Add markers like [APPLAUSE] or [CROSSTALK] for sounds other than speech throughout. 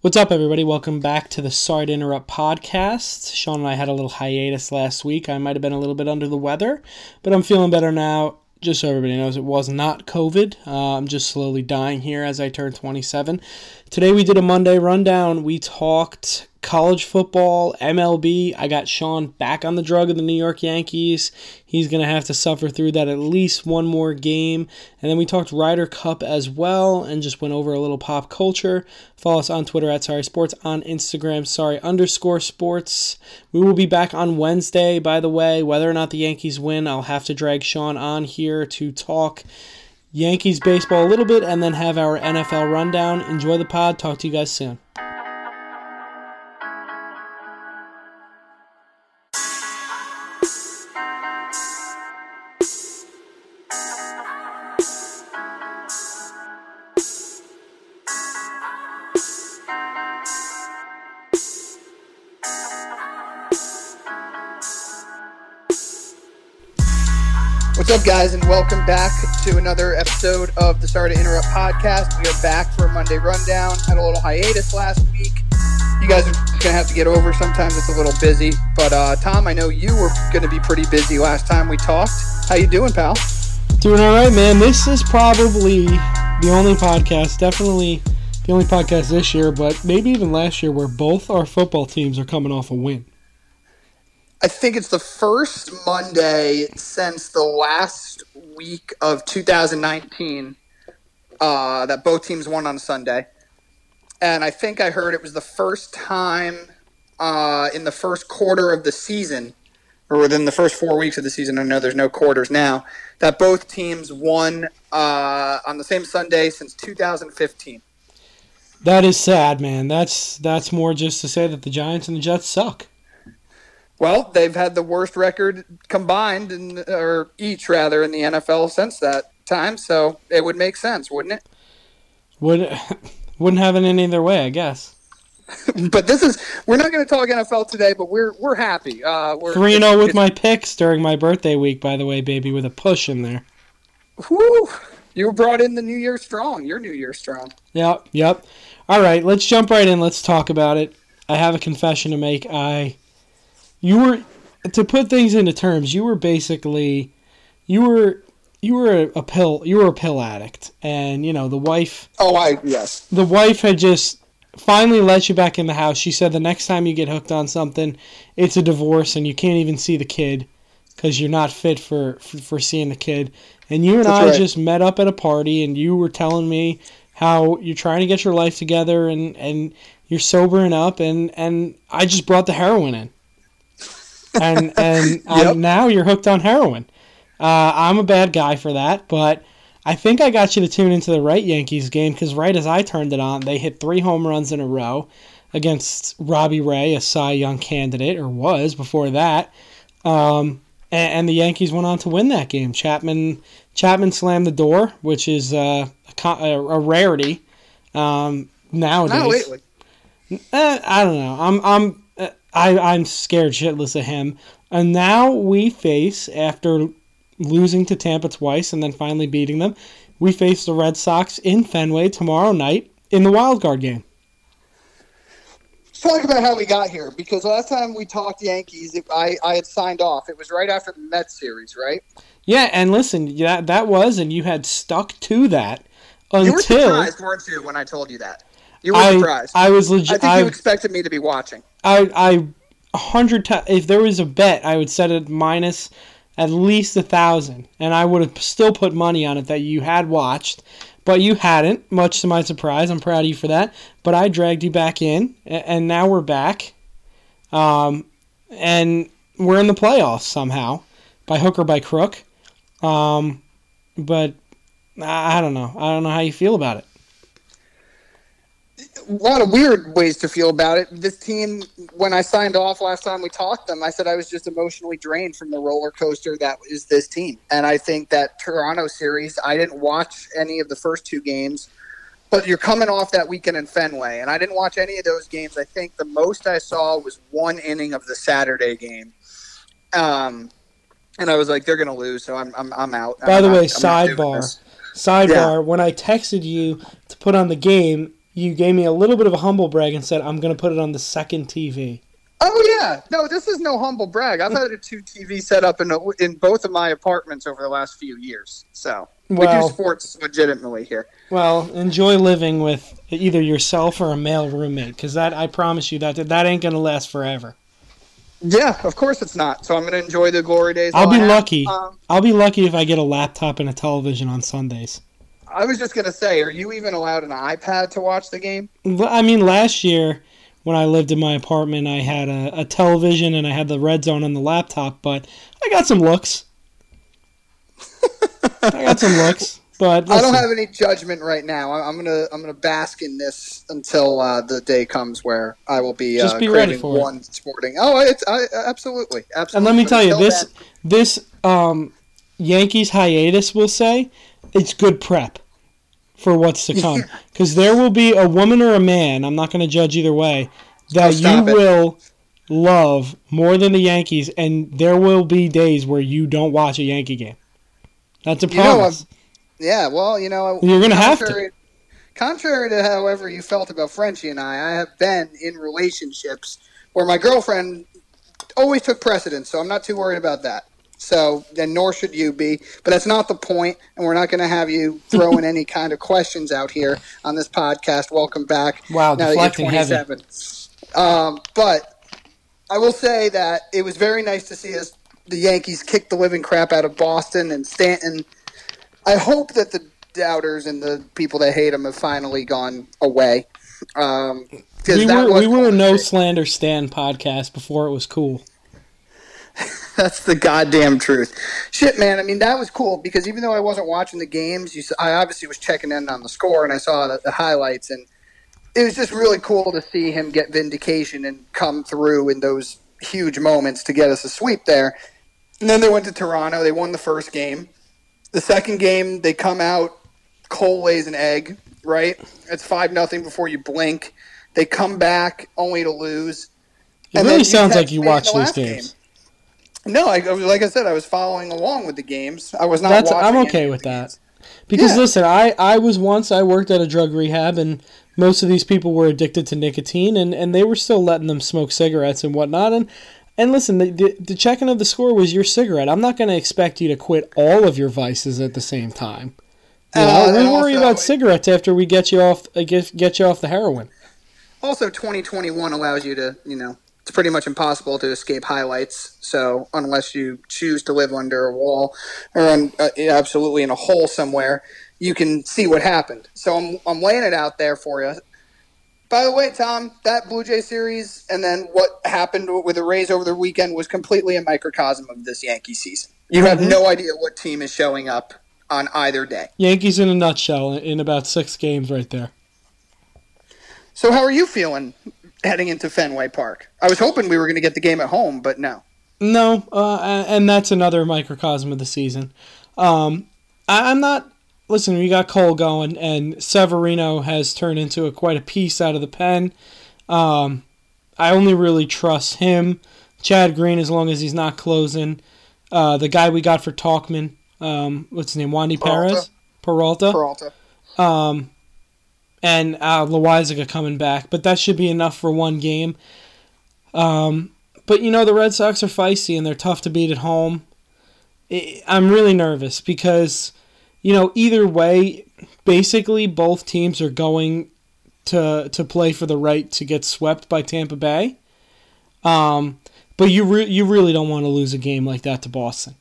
What's up, everybody? Welcome back to the Sorry to Interrupt podcast. Sean and I had a little hiatus last week. I might have been a little bit under the weather, but I'm feeling better now. Just so everybody knows, it was not COVID. Uh, I'm just slowly dying here as I turn 27. Today we did a Monday rundown. We talked college football, MLB. I got Sean back on the drug of the New York Yankees. He's going to have to suffer through that at least one more game. And then we talked Ryder Cup as well and just went over a little pop culture. Follow us on Twitter at Sorry Sports, on Instagram, Sorry underscore Sports. We will be back on Wednesday, by the way. Whether or not the Yankees win, I'll have to drag Sean on here to talk. Yankees baseball a little bit and then have our NFL rundown. Enjoy the pod. Talk to you guys soon. Welcome back to another episode of the Sorry to Interrupt podcast. We are back for a Monday rundown. Had a little hiatus last week. You guys are gonna have to get over. Sometimes it's a little busy, but uh, Tom, I know you were gonna be pretty busy last time we talked. How you doing, pal? Doing all right, man. This is probably the only podcast, definitely the only podcast this year, but maybe even last year, where both our football teams are coming off a win. I think it's the first Monday since the last week of 2019 uh, that both teams won on Sunday. And I think I heard it was the first time uh, in the first quarter of the season, or within the first four weeks of the season, I know there's no quarters now, that both teams won uh, on the same Sunday since 2015. That is sad, man. That's that's more just to say that the Giants and the Jets suck. Well, they've had the worst record combined, in, or each rather, in the NFL since that time. So it would make sense, wouldn't it? Would [LAUGHS] wouldn't have it any other way, I guess. [LAUGHS] but this is we're not going to talk NFL today, but we're we're happy. Uh, we're Three and zero with my picks during my birthday week, by the way, baby, with a push in there. Whew, you brought in the New Year strong. You're New Year strong. Yep, yep. All right, let's jump right in. Let's talk about it. I have a confession to make. I you were to put things into terms you were basically you were you were a, a, pill you were a pill addict. And you know the wife oh i yes. the wife had just finally let you back in the house. She said the next time you get hooked on something it's a divorce and you can't even see the kid because you're not fit for, for, for seeing the kid. And you and That's i right. just met up at a party and you were telling me how you're trying to get your life together and and you're sobering up and and i just brought the heroin in and [LAUGHS] and yep. now you're hooked on heroin. Uh, I'm a bad guy for that, but I think I got you to tune into the right Yankees game because right as I turned it on, they hit three home runs in a row against Robbie Ray, a Cy Young candidate, or was before that. Um, and, and, the Yankees went on to win that game. Chapman Chapman slammed the door, which is uh, a, a, rarity um, nowadays. Not lately. Eh, I don't know. I'm I'm I, I'm scared shitless of him. And now we face, after losing to Tampa twice and then finally beating them, we face the Red Sox in Fenway tomorrow night in the wild card game. Let's talk about how we got here because last time we talked Yankees, it, I, I had signed off. It was right after the Mets series, right? Yeah, and listen, yeah, that was, and you had stuck to that until. You were surprised, weren't you, when I told you that? You were I, surprised. I was legit. I think I, you expected me to be watching. I I a hundred times. If there was a bet, I would set it minus at least a thousand, and I would have still put money on it that you had watched, but you hadn't. Much to my surprise, I'm proud of you for that. But I dragged you back in, and now we're back, um, and we're in the playoffs somehow, by hook or by crook. Um, but I don't know. I don't know how you feel about it a lot of weird ways to feel about it. This team, when I signed off last time we talked them, I said I was just emotionally drained from the roller coaster that is this team. And I think that Toronto series, I didn't watch any of the first two games, but you're coming off that weekend in Fenway, and I didn't watch any of those games. I think the most I saw was one inning of the Saturday game. Um, and I was like, they're going to lose, so I'm, I'm, I'm out. By I'm the not, way, sidebar. Sidebar, yeah. when I texted you to put on the game, you gave me a little bit of a humble brag and said I'm going to put it on the second TV. Oh yeah, no, this is no humble brag. I've had a two TV set up in a, in both of my apartments over the last few years, so we do sports legitimately here. Well, enjoy living with either yourself or a male roommate, because that I promise you that that ain't gonna last forever. Yeah, of course it's not. So I'm going to enjoy the glory days. I'll be lucky. Um, I'll be lucky if I get a laptop and a television on Sundays. I was just going to say, are you even allowed an iPad to watch the game? I mean, last year when I lived in my apartment, I had a, a television and I had the red zone on the laptop, but I got some looks. I got some looks, but [LAUGHS] I don't have any judgment right now. I'm gonna I'm gonna bask in this until uh, the day comes where I will be Just uh, be ready for it. one sporting. Oh, it's I, absolutely, absolutely. And let me tell you, until this then- this um, Yankees hiatus will say it's good prep for what's to come [LAUGHS] because there will be a woman or a man. I'm not going to judge either way that Oh, you it. will love more than the Yankees, and there will be days where you don't watch a Yankee game. That's a You know, promise. Uh, yeah. Well, you know, You're gonna have to. contrary- Contrary to however you felt about Frenchie and I, I have been in relationships where my girlfriend always took precedence, so I'm not too worried about that. So, then, nor should you be. But that's not the point, and we're not going to have you throwing [LAUGHS] any kind of questions out here on this podcast. Welcome back. Wow, now that you're deflecting heavy. 27. Um, but I will say that it was very nice to see us, the Yankees, kick the living crap out of Boston and Stanton. I hope that the doubters and the people that hate him have finally gone away. Um, We were we were a no slander stand podcast before it was cool. [LAUGHS] That's the goddamn truth. Shit, man. I mean, that was cool because even though I wasn't watching the games, you, I obviously was checking in on the score and I saw the, the highlights, and it was just really cool to see him get vindication and come through in those huge moments to get us a sweep there. And then they went to Toronto. They won the first game. The second game, they come out. Cole lays an egg. Right? It's five nothing before you blink. They come back only to lose. It And really sounds like you me in watch the those last games. No, I, like I said, I was following along with the games. I was not. That's I'm okay with that. Because Yeah. listen, I, I was once I worked at a drug rehab and most of these people were addicted to nicotine and, and they were still letting them smoke cigarettes and whatnot and and listen, the, the, the checking of the score was your cigarette. I'm not going to expect you to quit all of your vices at the same time. You Uh, we worry also- about cigarettes after we get you off uh, get, get you off the heroin. Also, 2021 allows you to, you know, it's pretty much impossible to escape highlights. So unless you choose to live under a wall or on, uh, absolutely in a hole somewhere, you can see what happened. So I'm I'm laying it out there for you. By the way, Tom, that Blue Jay series and then what happened with the Rays over the weekend was completely a microcosm of this Yankee season. You have Mhm. no idea what team is showing up on either day. Yankees in a nutshell in about six games right there. So how are you feeling heading into Fenway Park? I was hoping we were going to get the game at home, but no. No, uh, and that's another microcosm of the season. Um, I, I'm not. Listen, we got Cole going, and Severino has turned into a, quite a piece out of the pen. Um, I only really trust him. Chad Green, as long as he's not closing. Uh, the guy we got for Tauchman, um, what's his name? Wandy Peralta. Perez? Peralta? Peralta. Um, and uh, Loaisiga coming back, but that should be enough for one game. Um, but you know the Red Sox are feisty and they're tough to beat at home. I'm really nervous because you know either way, basically both teams are going to to play for the right to get swept by Tampa Bay. Um, but you re- you really don't want to lose a game like that to Boston.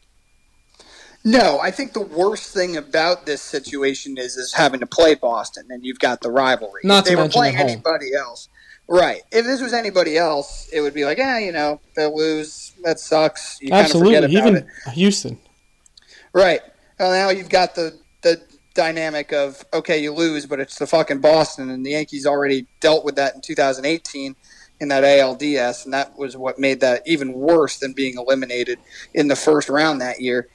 No, I think the worst thing about this situation is is having to play Boston, and you've got the rivalry. Not if they to were playing anybody else, right? If this was anybody else, it would be like, yeah, you know, they'll lose. That sucks. You Absolutely, kind of forget about even it. Houston. Right. Well, now you've got the the dynamic of okay, you lose, but it's the fucking Boston, and the Yankees already dealt with that in 2018 in that ALDS, and that was what made that even worse than being eliminated in the first round that year.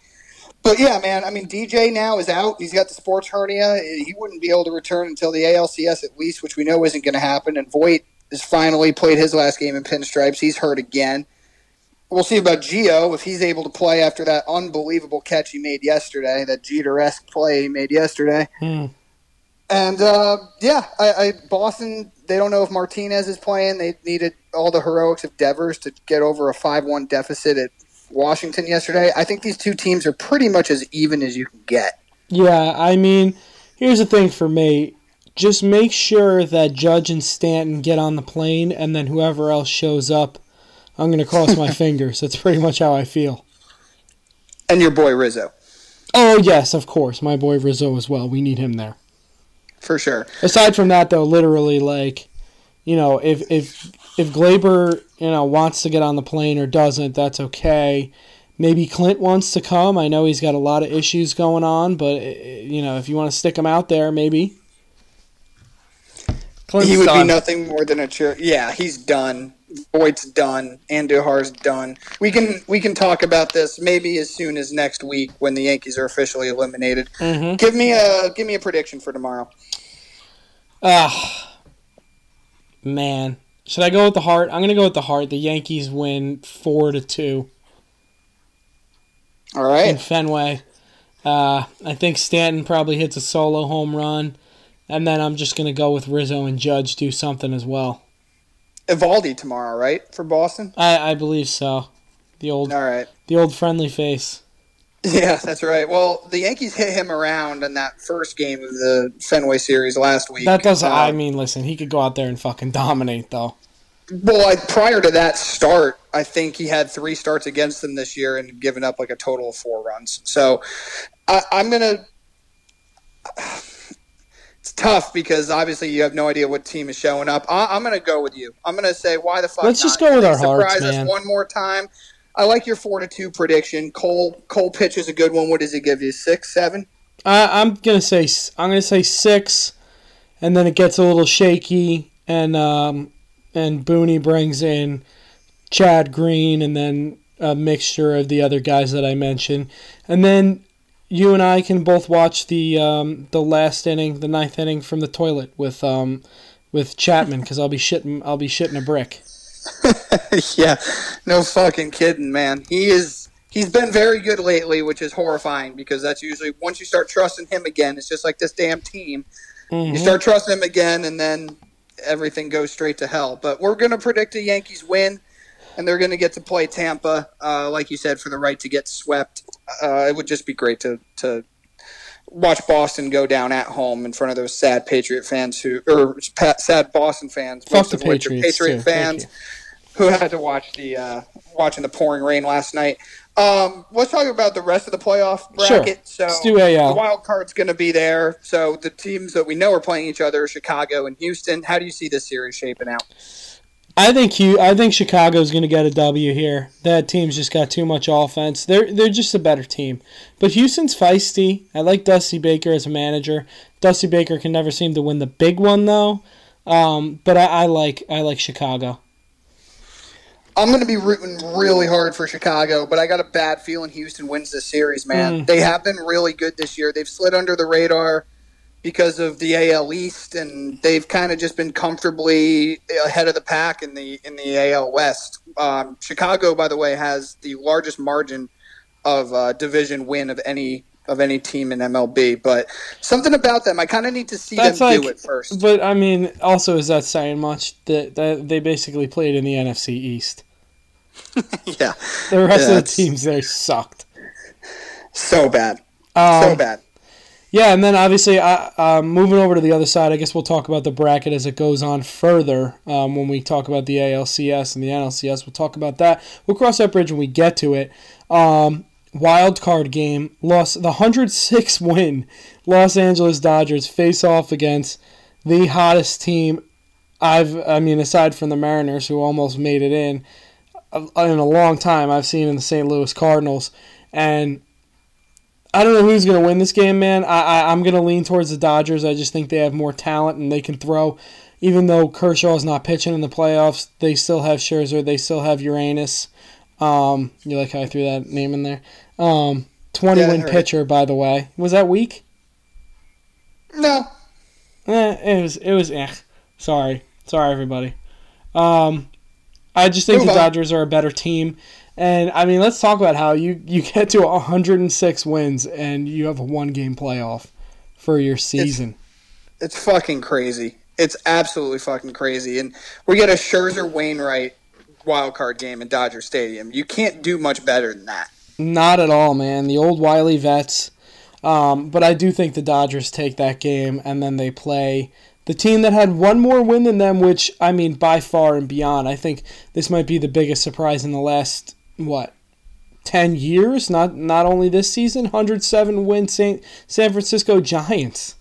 But yeah, man, I mean, DJ now is out. He's got the sports hernia. He wouldn't be able to return until the ALCS at least, which we know isn't going to happen. And Voit has finally played his last game in pinstripes. He's hurt again. We'll see about Gio if he's able to play after that unbelievable catch he made yesterday, that Jeter esque play he made yesterday. Hmm. And uh, yeah, I, I, Boston. They don't know if Martinez is playing. They needed all the heroics of Devers to get over a five-one deficit at Washington yesterday. I think these two teams are pretty much as even as you can get. Yeah, I mean, here's the thing for me. Just make sure that Judge and Stanton get on the plane, and then whoever else shows up, I'm going to cross my [LAUGHS] fingers. That's pretty much how I feel. And your boy Rizzo. Oh, yes, of course. My boy Rizzo as well. We need him there. For sure. Aside from that, though, literally, like, you know, if if if Gleyber, you know, wants to get on the plane or doesn't, that's okay. Maybe Clint wants to come. I know he's got a lot of issues going on, but you know, if you want to stick him out there, maybe. Clint's he would done. be nothing more than a cheer. Yeah, he's done. Boyd's done. Andujar's done. We can we can talk about this maybe as soon as next week when the Yankees are officially eliminated. Mm-hmm. Give me a give me a prediction for tomorrow. Ah, man. Should I go with the heart? I'm gonna go with the heart. The Yankees win four to two. All right. In Fenway. Uh, I think Stanton probably hits a solo home run, and then I'm just gonna go with Rizzo and Judge do something as well. Eovaldi tomorrow, right for Boston? I, I believe so. The old, all right, the old friendly face. Yeah, that's right. Well, the Yankees hit him around in that first game of the Fenway series last week. That doesn't. Uh, I mean, listen, he could go out there and fucking dominate, though. Well, I, prior to that start, I think he had three starts against them this year and given up like a total of four runs. So I, I'm gonna. It's tough because obviously you have no idea what team is showing up. I, am going to go with you. I'm going to say why the fuck. Let's not? just go with our hearts, Surprise us one more time. I like your four to two prediction. Cole Cole pitch is a good one. What does he give you? Six, seven? I'm gonna say I'm gonna say six, and then it gets a little shaky, and um, and Booney brings in Chad Green, and then a mixture of the other guys that I mentioned, and then you and I can both watch the um, the last inning, the ninth inning from the toilet with um, with Chapman because I'll be shitting I'll be shitting a brick. [LAUGHS] yeah, no fucking kidding, man. He is. He's been very good lately, which is horrifying because that's usually once you start trusting him again, it's just like this damn team. Mm-hmm. You start trusting him again, and then everything goes straight to hell. But we're going to predict a Yankees win, and they're going to get to play Tampa, uh, like you said, for the right to get swept. Uh, it would just be great to to watch Boston go down at home in front of those sad Patriot fans who, or sad Boston fans, Fuck most of which are Patriot too. fans who had to watch the uh, watching the pouring rain last night. Um, let's talk about the rest of the playoff bracket. Sure. So the wild card's going to be there. So the teams that we know are playing each other Chicago and Houston. How do you see this series shaping out? I think Hugh, I think Chicago's going to get a W here. That team's just got too much offense. They're they're just a better team. But Houston's feisty. I like Dusty Baker as a manager. Dusty Baker can never seem to win the big one though. Um, but I, I like I like Chicago. I'm going to be rooting really hard for Chicago, but I got a bad feeling Houston wins this series, man. Mm. They have been really good this year. They've slid under the radar because of the AL East, and they've kind of just been comfortably ahead of the pack in the in the AL West. Um, Chicago, by the way, has the largest margin of uh, division win of any of any team in MLB. But something about them, I kind of need to see That's them like, do it first. But I mean, also is that saying much that, that they basically played in the NFC East? [LAUGHS] yeah, the rest yeah, of the teams there sucked so bad, um, so bad. Yeah, and then obviously, uh, moving over to the other side, I guess we'll talk about the bracket as it goes on further. Um, when we talk about the ALCS and the NLCS, we'll talk about that. We'll cross that bridge when we get to it. Um, wild card game, lost the 106 win Los Angeles Dodgers face off against the hottest team I've, I mean, aside from the Mariners who almost made it in, uh, in a long time, I've seen in the St. Louis Cardinals. And I don't know who's going to win this game, man. I, I, I'm going to lean towards the Dodgers. I just think they have more talent and they can throw. Even though Kershaw is not pitching in the playoffs, they still have Scherzer. They still have Uranus. Um, you like how I threw that name in there? Um, 20 yeah, win pitcher, by the way. Was that weak? No. Eh, it was. It was. Eh. Sorry. Sorry, everybody. Um, I just think Move the Dodgers are a better team. And I mean, let's talk about how you, you get to 106 wins and you have a one game playoff for your season. It's, It's fucking crazy. It's absolutely fucking crazy. And we get a Scherzer Wainwright wild card game in Dodger Stadium. You can't do much better than that. Not at all, man. The old Wiley vets. Um, but I do think the Dodgers take that game and then they play the team that had one more win than them, which, I mean, by far and beyond. I think this might be the biggest surprise in the last, what, 10 years? Not not only this season, 107 win Saint, San Francisco Giants.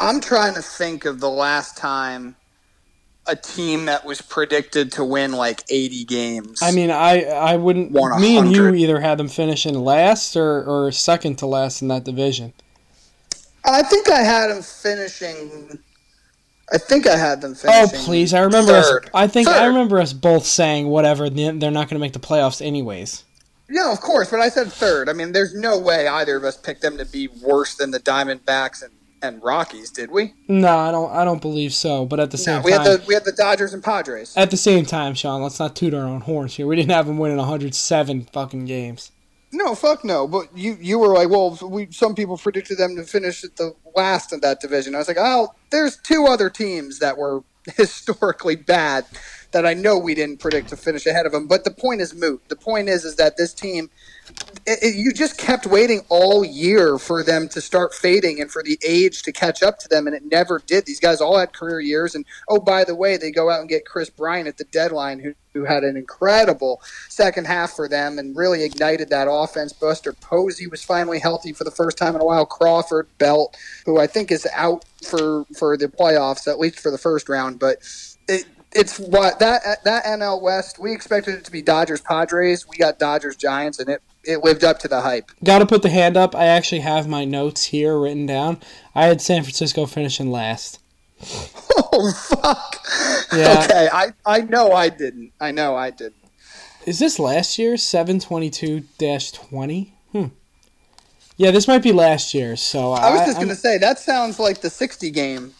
I'm trying to think of the last time a team that was predicted to win like 80 games. I mean, I I wouldn't. Me and you either had them finishing last or, or second to last in that division. I think I had them finishing. I think I had them Oh please! I remember third. us. I think I remember us both saying whatever. They're not going to make the playoffs anyways. Yeah, of course, but I said third. I mean, there's no way either of us picked them to be worse than the Diamondbacks and, and Rockies, did we? No, I don't. I don't believe so. But at the same No, we time, had the we had the Dodgers and Padres. at the same time, Sean, let's not toot our own horns here. We didn't have them winning 107 fucking games. No, fuck no. But you you were like, well, we some people predicted them to finish at the last of that division. I was like, oh, there's two other teams that were [LAUGHS] historically bad that I know we didn't predict to finish ahead of them. But the point is moot. The point is is that this team, it, it- you just kept waiting all year for them to start fading and for the age to catch up to them, and it never did. These guys all had career years, and oh by the way, they go out and get Kris Bryant at the deadline, who who had an incredible second half for them and really ignited that offense. Buster Posey was finally healthy for the first time in a while. Crawford Belt, who I think is out for for the playoffs at least for the first round, but it, it's what that that NL West. We expected it to be Dodgers Padres. We got Dodgers Giants, and it it lived up to the hype. Got to put the hand up. I actually have my notes here written down. I had San Francisco finishing last. [LAUGHS] Oh fuck! Yeah. Okay, I I know I didn't. I know I didn't. Is this last year? Seven twenty two dash twenty. Hmm. Yeah, this might be last year. So I was just I'm- gonna say that sounds like the sixty game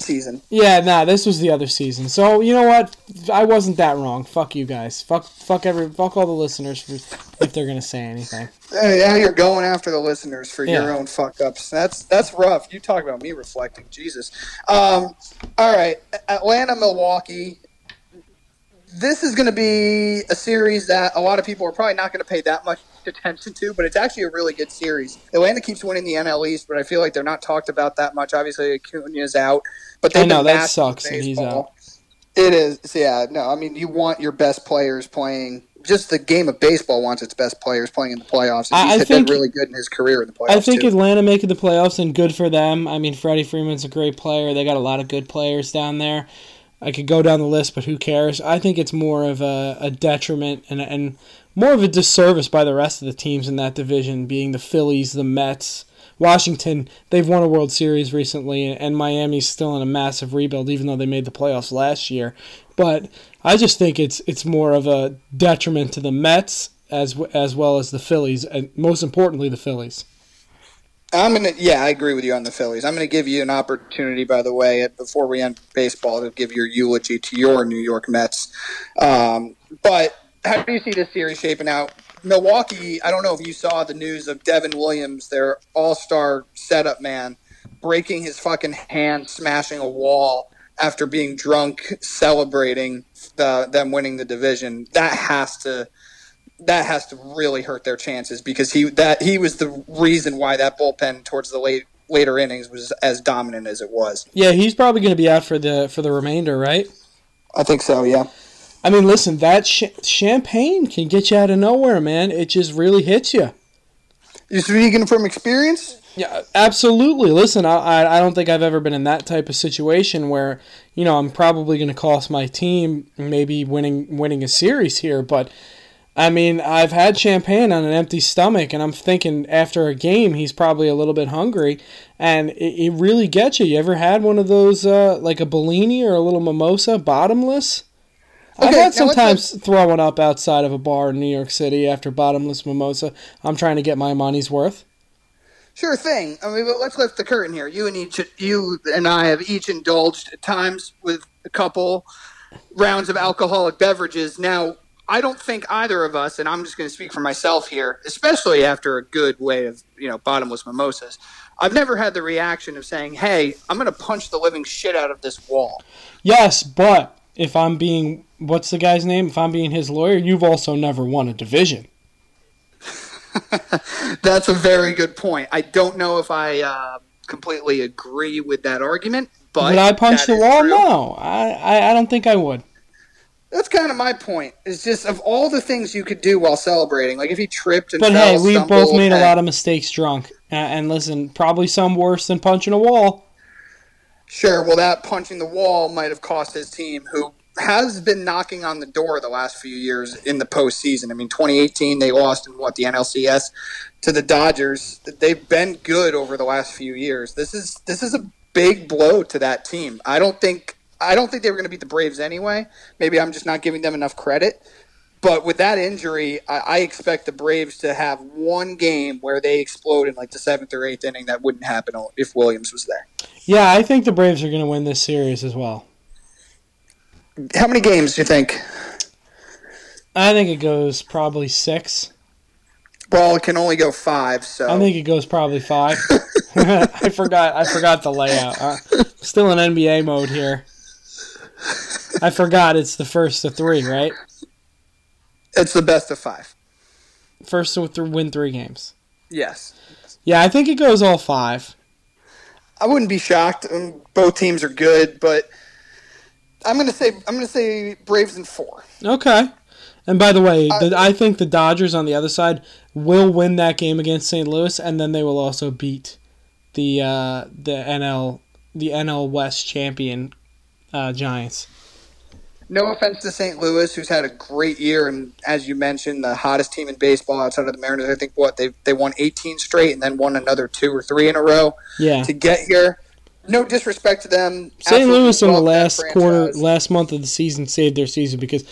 season. Yeah, nah, this was the other season. So you know what? I wasn't that wrong. Fuck you guys. Fuck, fuck every, fuck all the listeners for, if they're gonna say anything. Hey, now you're going after the listeners for your own fuck ups. That's that's rough. You talk about me reflecting. Jesus. Um, all right, Atlanta, Milwaukee. This is going to be a series that a lot of people are probably not going to pay that much attention to, but it's actually a really good series. Atlanta keeps winning the NL East, but I feel like they're not talked about that much. Obviously, Acuna's out, but they've know, that sucks that he's baseball. It is, yeah. No, I mean, you want your best players playing. Just the game of baseball wants its best players playing in the playoffs. And he's I think- that really good in his career in the playoffs. I think too. Atlanta making the playoffs and good for them. I mean, Freddie Freeman's a great player. They got a lot of good players down there. I could go down the list, but who cares? I think it's more of a, a detriment and and more of a disservice by the rest of the teams in that division, being the Phillies, the Mets, Washington. They've won a World Series recently, and Miami's still in a massive rebuild, even though they made the playoffs last year. But I just think it's it's more of a detriment to the Mets as as well as the Phillies, and most importantly, the Phillies. I'm gonna. Yeah, I agree with you on the Phillies. I'm gonna give you an opportunity, by the way, before we end baseball, to give your eulogy to your New York Mets. Um, but how do you see this series shaping out? Milwaukee. I don't know if you saw the news of Devin Williams, their All-Star setup man, breaking his fucking hand, smashing a wall after being drunk, celebrating the, them winning the division. That has to that has to really hurt their chances because he that he was the reason why that bullpen towards the late later innings was as dominant as it was. Yeah, he's probably going to be out for the for the remainder, right? I think so. Yeah. I mean, listen, that sh- champagne can get you out of nowhere, man. It just really hits you. You speaking from experience? Yeah, absolutely. Listen, I, I I don't think I've ever been in that type of situation where you know I'm probably going to cost my team maybe winning winning a series here, but I mean I've had champagne on an empty stomach, and I'm thinking after a game he's probably a little bit hungry, and it, it really gets you. You ever had one of those uh, like a Bellini or a little mimosa, bottomless? I've Okay, had now let's sometimes throwing up outside of a bar in New York City after bottomless mimosa. I'm trying to get my money's worth. Sure thing. I mean, but let's lift the curtain here. You and each, you and I have each indulged at times with a couple rounds of alcoholic beverages. Now, I don't think either of us, and I'm just going to speak for myself here, especially after a good way of you know bottomless mimosas. I've never had the reaction of saying, "Hey, I'm going to punch the living shit out of this wall." Yes, but if I'm being what's the guy's name? If I'm being his lawyer, you've also never won a division. [LAUGHS] That's a very good point. I don't know if I uh, completely agree with that argument, but Would I punch the wall? true. No, I, I I don't think I would. That's kind of my point. Is just of all the things you could do while celebrating, like if he tripped and But fell, hey, we both made a lot of mistakes drunk. Uh, and listen, probably some worse than punching a wall. Sure. Well, that punching the wall might have cost his team, who has been knocking on the door the last few years in the postseason. I mean, 2018 they lost in what the NLCS to the Dodgers. They've been good over the last few years. This is this is a big blow to that team. I don't think I don't think they were going to beat the Braves anyway. Maybe I'm just not giving them enough credit. But with that injury, I, I expect the Braves to have one game where they explode in like the seventh or eighth inning. That wouldn't happen if Williams was there. Yeah, I think the Braves are going to win this series as well. How many games do you think? I think it goes probably six. Well, it can only go five, so I think it goes probably five. [LAUGHS] I forgot. I forgot the layout. Uh, still in NBA mode here. I forgot it's the first of three, right? It's the best of five. First to th- win three games. Yes, Yeah, I think it goes all five. I wouldn't be shocked. Um, Both teams are good, but I'm gonna say I'm gonna say Braves in four. Okay. And by the way, Uh, the, I think the Dodgers on the other side will win that game against St. Louis, and then they will also beat the uh, the NL the NL West champion uh, Giants. No offense to St. Louis, who's had a great year, and as you mentioned, the hottest team in baseball outside of the Mariners. I think what they they won 18 straight, and then won another two or three in a row Yeah. to get here. No disrespect to them. St. Louis in the last quarter, last month of the season saved their season because,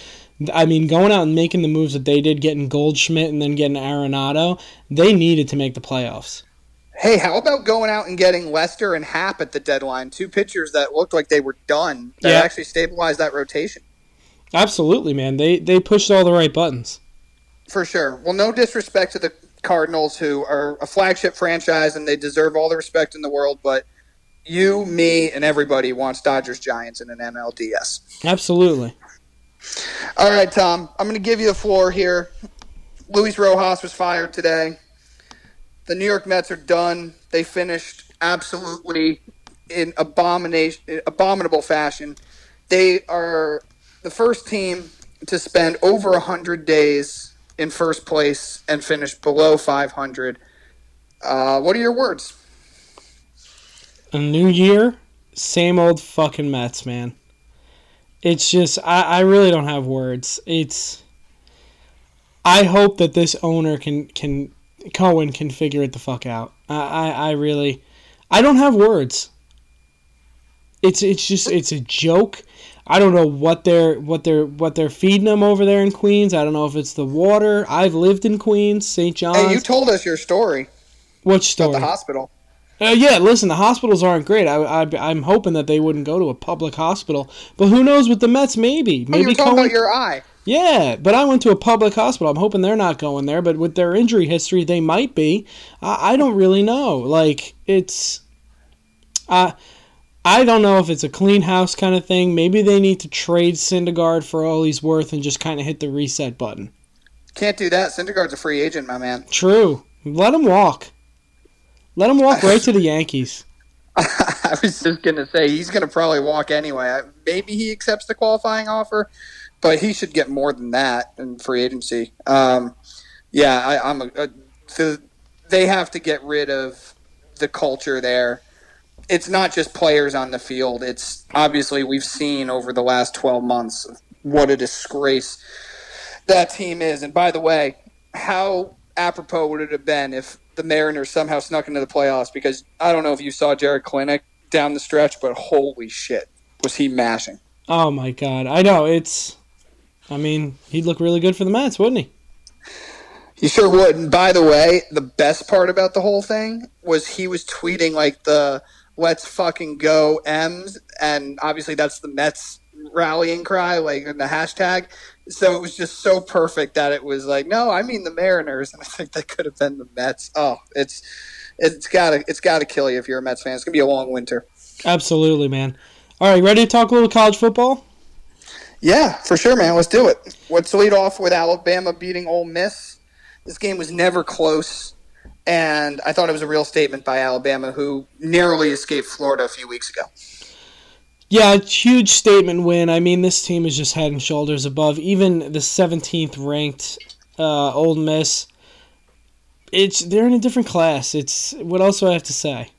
I mean, going out and making the moves that they did, getting Goldschmidt and then getting Arenado, they needed to make the playoffs. Hey, how about going out and getting Lester and Hap at the deadline? Two pitchers that looked like they were done. That Yeah. actually stabilized that rotation. Absolutely, man. They they pushed all the right buttons. For sure. Well, no disrespect to the Cardinals, who are a flagship franchise and they deserve all the respect in the world, but you, me, and everybody wants Dodgers Giants in an NLDS. Absolutely. All right, Tom, I'm going to give you the floor here. Luis Rojas was fired today. The New York Mets are done. They finished absolutely in abomination, abominable fashion. They are the first team to spend over 100 days in first place and finish below 500. Uh, what are your words? A new year, same old fucking Mets, man. It's just I, I really don't have words. It's I hope that this owner can can Cohen can figure it the fuck out. I, I, I really I don't have words. It's it's just it's a joke. I don't know what they're what they're what they're feeding them over there in Queens. I don't know if it's the water. I've lived in Queens, St. John's. Hey, you told us your story Which story? about the hospital. Uh, yeah, listen, the hospitals aren't great. I, I, I'm hoping that they wouldn't go to a public hospital. But who knows with the Mets? Maybe. Oh, Maybe were talking Cohen. about your eye. Yeah, but I went to a public hospital. I'm hoping they're not going there. But with their injury history, they might be. I, I don't really know. Like, it's. Uh, I don't know if it's a clean house kind of thing. Maybe they need to trade Syndergaard for all he's worth and just kind of hit the reset button. Can't do that. Syndergaard's a free agent, my man. True. Let him walk. Let him walk right to the Yankees. [LAUGHS] I was just gonna say he's gonna probably walk anyway. Maybe he accepts the qualifying offer, but he should get more than that in free agency. Um, yeah, I, I'm a, a they have to get rid of the culture there. It's not just players on the field. It's obviously we've seen over the last 12 months what a disgrace that team is. And by the way, how apropos would it have been if the Mariners somehow snuck into the playoffs? Because I don't know if you saw Jarred Kelenic down the stretch, but holy shit, was he mashing? Oh my god. I know it's I mean, he'd look really good for the Mets, wouldn't he? He sure would. And by the way, the best part about the whole thing was he was tweeting like the "Let's fucking go M's," and obviously that's the Mets rallying cry, like in the hashtag. So it was just so perfect that it was like, no, I mean the Mariners, and I think that could have been the Mets. Oh, it's it's gotta it's gotta kill you if you're a Mets fan. It's gonna be a long winter. Absolutely, man. All right, ready to talk a little college football? Yeah, for sure, man. Let's do it. Let's lead off with Alabama beating Ole Miss. This game was never close, and I thought it was a real statement by Alabama, who narrowly escaped Florida a few weeks ago. Yeah, huge statement win. I mean, this team is just head and shoulders above even the 17th ranked uh, Ole Miss. It's they're in a different class. It's what else do I have to say?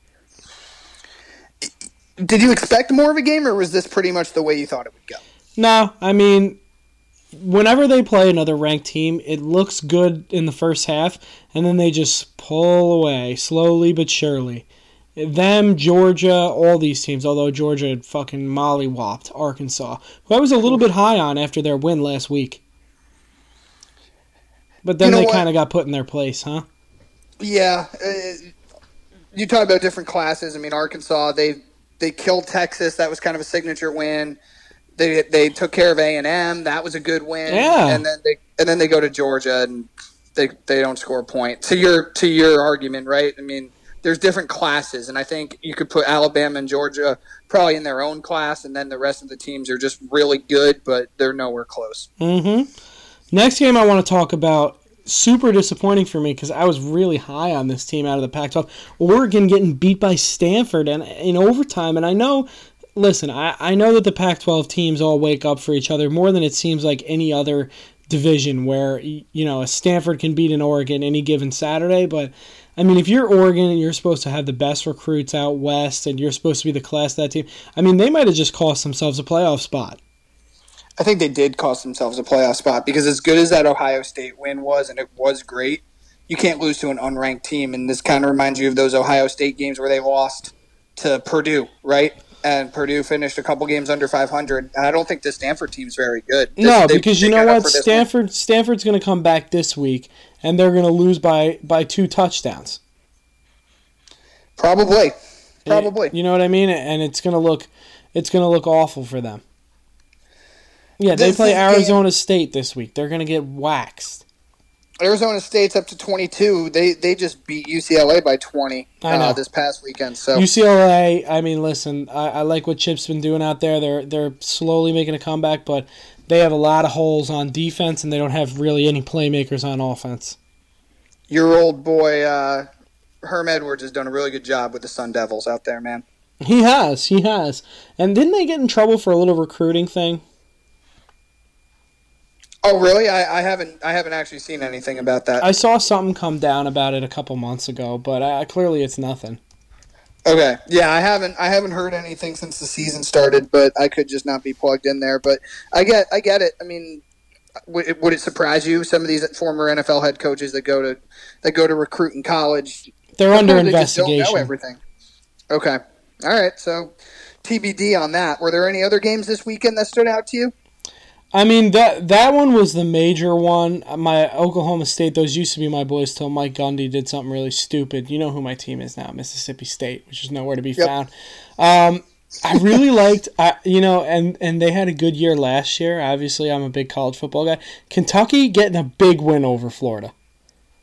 Did you expect more of a game, or was this pretty much the way you thought it would go? No, I mean, whenever they play another ranked team, it looks good in the first half, and then they just pull away slowly but surely. Them, Georgia, all these teams, although Georgia had fucking mollywopped Arkansas, who I was a little bit high on after their win last week. But then You know they kind of got put in their place, huh? Yeah, uh, you talk about different classes. I mean, Arkansas they they killed Texas. That was kind of a signature win. They they took care of A and M. That was a good win. Yeah. and then they and then they go to Georgia and they they don't score a point. To your to your argument, right? I mean, there's different classes, and I think you could put Alabama and Georgia probably in their own class, and then the rest of the teams are just really good, but they're nowhere close. Mm-hmm. Next game I want to talk about. Super disappointing for me because I was really high on this team out of the Pac-12. Oregon getting beat by Stanford and in overtime, and I know. Listen, I, I know that the Pac-12 teams all wake up for each other more than it seems like any other division where you know a Stanford can beat an Oregon any given Saturday. But I mean, if you're Oregon and you're supposed to have the best recruits out west and you're supposed to be the class of that team, I mean, they might have just cost themselves a playoff spot. I think they did cost themselves a playoff spot because as good as that Ohio State win was, and it was great, you can't lose to an unranked team. And this kind of reminds you of those Ohio State games where they lost to Purdue, right? And Purdue finished a couple games under 500. And I don't think the Stanford team's very good. This- No, they- because you know what? this. Stanford Stanford's going to come back this week, and they're going to lose by by two touchdowns. Probably. Eh, Probably. You know what I mean? And it's going to look it's going to look awful for them. Yeah, they play is game- Arizona State this week. They're going to get waxed. Arizona State's up to 22. They they just beat UCLA by 20 I know. uh, this past weekend. So UCLA. I mean, listen, I, I like what Chip's been doing out there. They're they're slowly making a comeback, but they have a lot of holes on defense, and they don't have really any playmakers on offense. your old boy uh, Herm Edwards has done a really good job with the Sun Devils out there, man. He has, he has. And didn't they get in trouble for a little recruiting thing? Oh, really? I, I haven't I haven't actually seen anything about that. I saw something come down about it a couple months ago, but uh, clearly it's nothing. Okay. Yeah, I haven't I haven't heard anything since the season started, but I could just not be plugged in there. But I get I get it. I mean, would it, would it surprise you some of these former NFL head coaches that go to that go to recruit in college? They're under they just don't know investigation. everything. Okay. All right. So TBD on that. Were there any other games this weekend that stood out to you? I mean that that one was the major one. My Oklahoma State, those used to be my boys till Mike Gundy did something really stupid. You know who my team is now, Mississippi State, which is nowhere to be Yep. found. Um, I really liked, I, you know, and and they had a good year last year. Obviously, I'm a big college football guy. Kentucky getting a big win over Florida.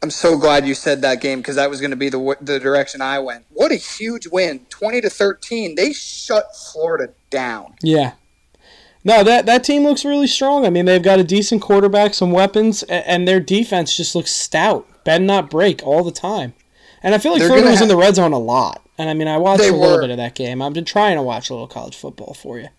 I'm so glad you said that game because that was going to be the the direction I went. What a huge win, twenty to thirteen. They shut Florida down. Yeah. No, that that team looks really strong. I mean, they've got a decent quarterback, some weapons, a- and their defense just looks stout. Bend not break all the time. And I feel like Florida was in the red zone a lot. And I mean, I watched They a little were. bit of that game. I've been trying to watch a little college football for you.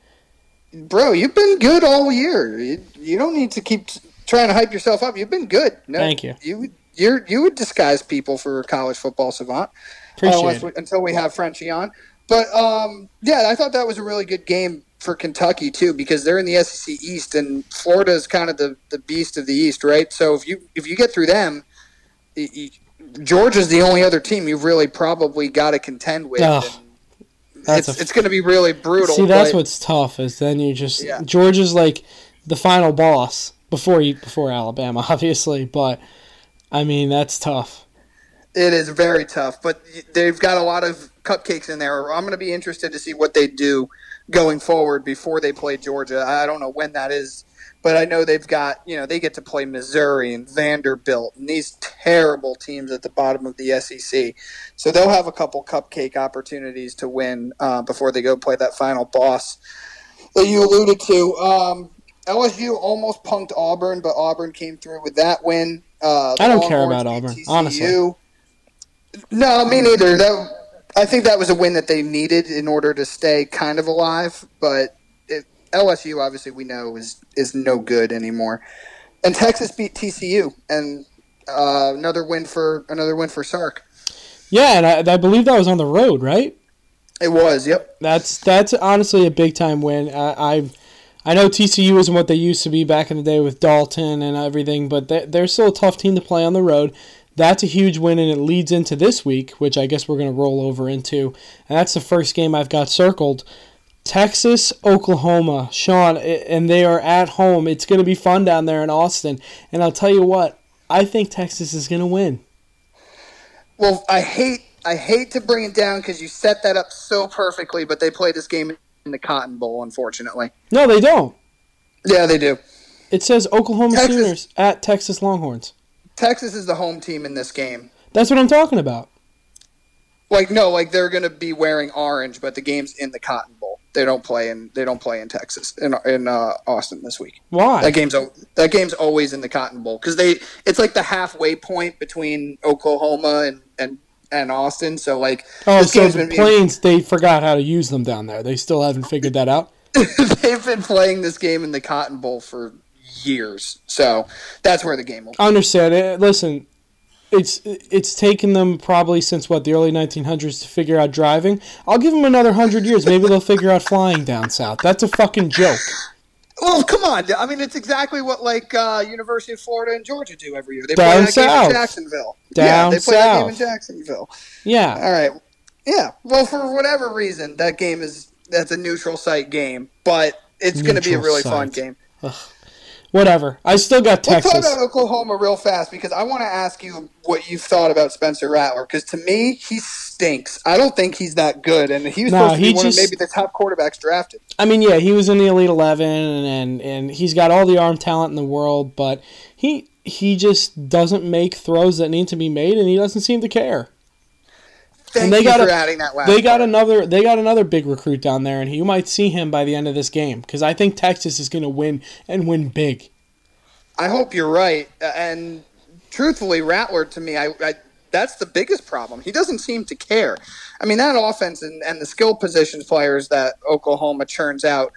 Bro, you've been good all year. You, you don't need to keep t- trying to hype yourself up. You've been good. No, Thank you. You would- you're you would disguise people for college football savant. Appreciate unless it. we- until we have Frenchie on. But um, yeah, I thought that was a really good game for Kentucky too because they're in the SEC East and Florida is kind of the, the beast of the East, right? So if you if you get through them, y- y- Georgia's the only other team you've really probably got to contend with. That's it's a- it's going to be really brutal. See, that's but- what's tough is then you just Yeah. Georgia's like the final boss before you before Alabama, [LAUGHS] obviously. But I mean, that's tough. It is very tough, but they've got a lot of cupcakes in there. I'm going to be interested to see what they do going forward before they play Georgia. I don't know when that is, but I know they've got you know they get to play Missouri and Vanderbilt and these terrible teams at the bottom of the SEC. So they'll have a couple cupcake opportunities to win uh, before they go play that final boss that you alluded to. Um, LSU almost punked Auburn, but Auburn came through with that win. Uh, I don't care about Auburn, honestly. No, me neither. That, I think that was a win that they needed in order to stay kind of alive. But it, LSU, obviously, we know is is no good anymore. And Texas beat TCU, and uh, another win for another win for Sark. Yeah, and I, I, believe that was on the road, right? It was. Yep. That's that's honestly a big time win. I, I I know TCU isn't what they used to be back in the day with Dalton and everything, but they, they're still a tough team to play on the road. That's a huge win, and it leads into this week, which I guess we're going to roll over into. And that's the first game I've got circled. Texas, Oklahoma, Sean, and they are at home. It's going to be fun down there in Austin. And I'll tell you what, I think Texas is going to win. Well, I hate I hate to bring it down because you set that up so perfectly, but they play this game in the Cotton Bowl, unfortunately. No, they don't. Yeah, they do. It says Oklahoma Texas, Sooners at Texas Longhorns. Texas is the home team in this game. That's what I'm talking about. Like no, like they're going to be wearing orange, but the game's in the Cotton Bowl. They don't play in they don't play in Texas in in uh, Austin this week. Why? That game's that game's always in the Cotton Bowl because they it's like the halfway point between Oklahoma and and and Austin. So like, oh, so the planes being... they forgot how to use them down there. They still haven't figured that out. [LAUGHS] They've been playing this game in the Cotton Bowl for years, so that's where the game will. I understand it. Listen, it's it's taken them probably since what the early 1900s to figure out driving. I'll give them another hundred years. Maybe they'll figure out flying down south. That's a fucking joke. Well, come on. I mean, it's exactly what like uh, University of Florida and Georgia do every year. They Down play that south. game in Jacksonville. Down yeah, they play south. that game in Jacksonville. Yeah. All right. Yeah. Well, for whatever reason, that game is that's a neutral site game, but it's going to be a really site. fun game. Ugh. Whatever. I still got Texas. Let's talk about Oklahoma real fast because I want to ask you what you thought about Spencer Rattler because to me he stinks. I don't think he's that good, and he was No, supposed to be one just- of maybe the top quarterbacks drafted. I mean, yeah, he was in the Elite Eleven, and, and and he's got all the arm talent in the world, but he he just doesn't make throws that need to be made, and he doesn't seem to care. Thank And they you got for a- adding that last. They got part. another they got another big recruit down there, and you might see him by the end of this game because I think Texas is going to win and win big. I hope you're right. Uh, And truthfully, Rattler to me, I, I that's the biggest problem. He doesn't seem to care. I mean, that offense and, and the skill positions players that Oklahoma churns out.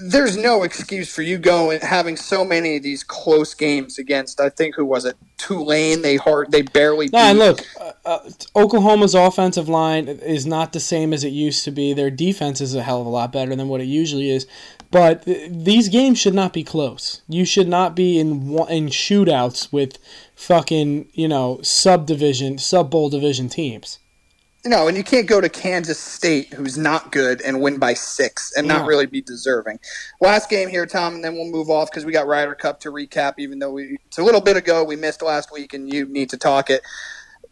There's no excuse for you going having so many of these close games against. I think who was it? Tulane. They hard. They barely. No, and look, uh, uh, Oklahoma's offensive line is not the same as it used to be. Their defense is a hell of a lot better than what it usually is. But th- these games should not be close. You should not be in one- in shootouts with fucking you know subdivision, sub bowl division teams. No, and you can't go to Kansas State, who's not good, and win by six and not really be deserving. Last game here, Tom, and then we'll move off because we got Ryder Cup to recap. Even though we, it's a little bit ago, we missed last week, and you need to talk it.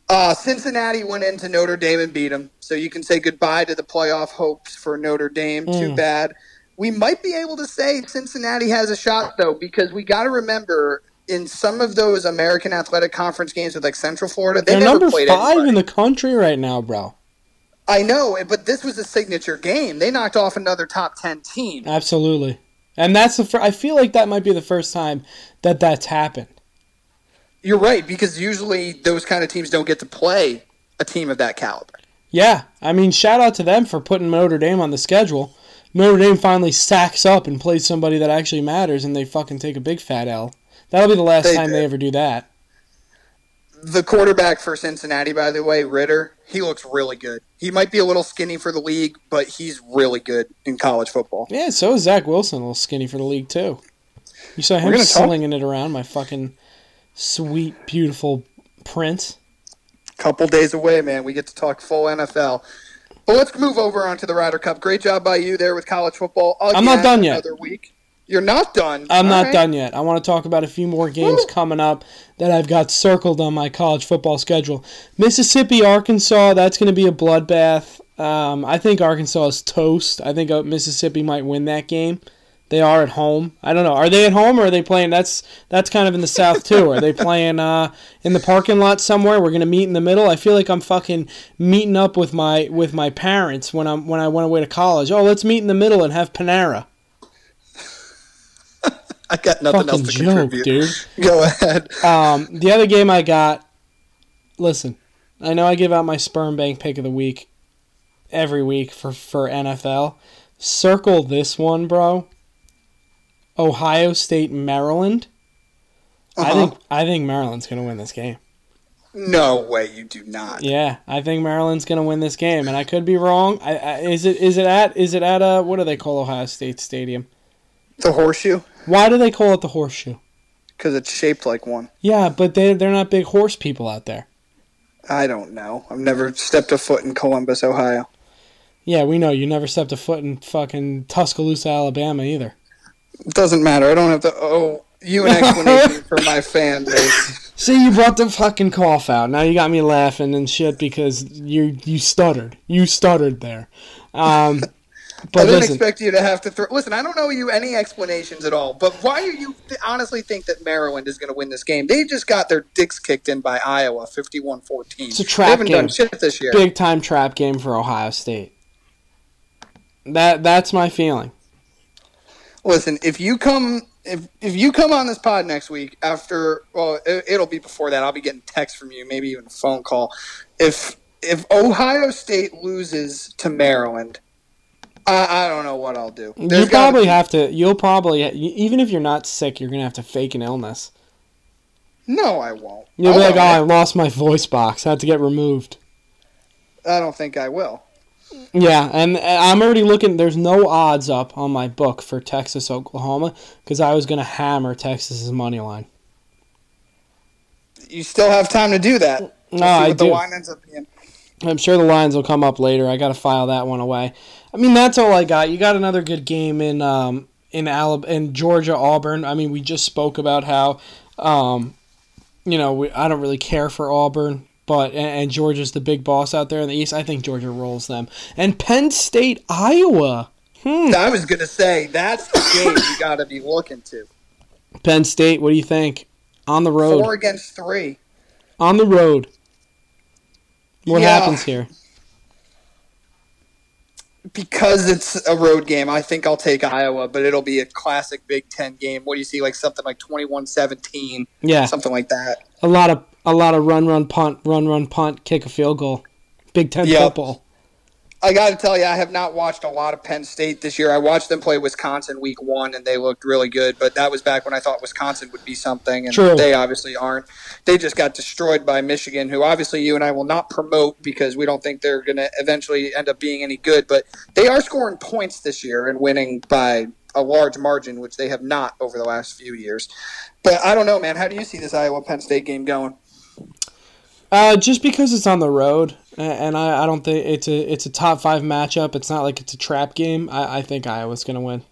Uh, Cincinnati went into Notre Dame and beat them, so you can say goodbye to the playoff hopes for Notre Dame. Too Mm. bad. We might be able to say Cincinnati has a shot though, because we got to remember in some of those American Athletic Conference games with like Central Florida, they They're never number played five anybody. in the country right now, bro. I know, but this was a signature game. They knocked off another top ten team. Absolutely, and that's the. Fir- I feel like that might be the first time that that's happened. You're right because usually those kind of teams don't get to play a team of that caliber. Yeah, I mean, shout out to them for putting Notre Dame on the schedule. Notre Dame finally sacks up and plays somebody that actually matters, and they fucking take a big fat L. That'll be the last They time they ever do that. The quarterback for Cincinnati, by the way, Ridder, he looks really good. He might be a little skinny for the league, but he's really good in college football. Yeah, so is Zach Wilson, a little skinny for the league too. You saw him gonna talk- slinging it around, my fucking sweet, beautiful prince. Couple days away, man. We get to talk full NFL. But let's move over onto the Ryder Cup. Great job by you there with college football. I'm not done yet. Another week. You're not done. I'm All not right. done yet. I want to talk about a few more games Woo. coming up that I've got circled on my college football schedule. Mississippi, Arkansas, that's going to be a bloodbath. Um, I think Arkansas is toast. I think uh, Mississippi might win that game. They are at home. I don't know. Are they at home or are they playing? That's that's kind of in the South too. Are they [LAUGHS] playing uh, in the parking lot somewhere? We're gonna meet in the middle. I feel like I'm fucking meeting up with my with my parents when I'm when I went away to college. Oh, let's meet in the middle and have Panera. I got nothing Fucking else to joke, contribute. dude. [LAUGHS] Go ahead. Um, the other game I got. Listen, I know I give out my sperm bank pick of the week every week for for NFL. Circle this one, bro. Ohio State, Maryland. I Uh-huh. think I think Maryland's gonna win this game. No way, you do not. Yeah, I think Maryland's gonna win this game, and I could be wrong. I, I, is it is it at is it at uh what do they call Ohio State Stadium? The horseshoe, Why do they call it the Horseshoe? because it's shaped like one. Yeah, but they they're not big horse people out there. I don't know. I've never stepped a foot in Columbus, Ohio. Yeah, we know you never stepped a foot in fucking Tuscaloosa, Alabama either. It doesn't matter. I don't have to owe you an [LAUGHS] explanation for my fan base. See, you brought the fucking cough out. Now you got me laughing and shit because you you stuttered. You stuttered there. Um, [LAUGHS] I didn't listen, expect you to have to throw. Listen, I don't owe you any explanations at all. But why do you th- honestly think that Maryland is going to win this game? They just got their dicks kicked in by Iowa, 51-14. It's a trap They haven't game. done shit this year. big time trap game for Ohio State. That that's my feeling. Listen, if you come if if you come on this pod next week after well, it, it'll be before that. I'll be getting text from you, maybe even a phone call. If if Ohio State loses to Maryland, I, I don't know what I'll do. You probably be- have to. You'll probably even if you're not sick, you're gonna have to fake an illness. No, I won't. You'll be like, "Oh. I lost my voice box. I had to get removed." I don't think I will. Yeah, and I'm already looking. There's no odds up on my book for Texas Oklahoma because I was gonna hammer Texas's money line. You still have time to do that. No, I do. line ends up being. I'm sure the lines will come up later. I got to file that one away. I mean, that's all I got. You got another good game in um in Alabama in Georgia Auburn. I mean, we just spoke about how um you know we, I don't really care for Auburn, but and, and Georgia's the big boss out there in the East. I think Georgia rolls them. And Penn State Iowa. Hmm. I was gonna say that's the game you [COUGHS] got to be looking to. Penn State. What do you think? On the road. Four against three. On the road. What Yeah. happens here? Because it's a road game, I think I'll take Iowa, but it'll be a classic Big Ten game. What do you see, like something like 21-17, Yeah, something like that? a lot of a lot of run, run, punt, run, run, punt, kick a field goal. Big Ten Yep. football. I got to tell you, I have not watched a lot of Penn State this year. I watched them play Wisconsin week one, and they looked really good. But that was back when I thought Wisconsin would be something, and True. they obviously aren't. They just got destroyed by Michigan, who obviously you and I will not promote because we don't think they're going to eventually end up being any good. But they are scoring points this year and winning by a large margin, which they have not over the last few years. But I don't know, man. How do you see this Iowa Penn State game going? Uh, just because it's on the road, and I, I don't think it's a it's a top five matchup. It's not like it's a trap game. I, I think Iowa's gonna win.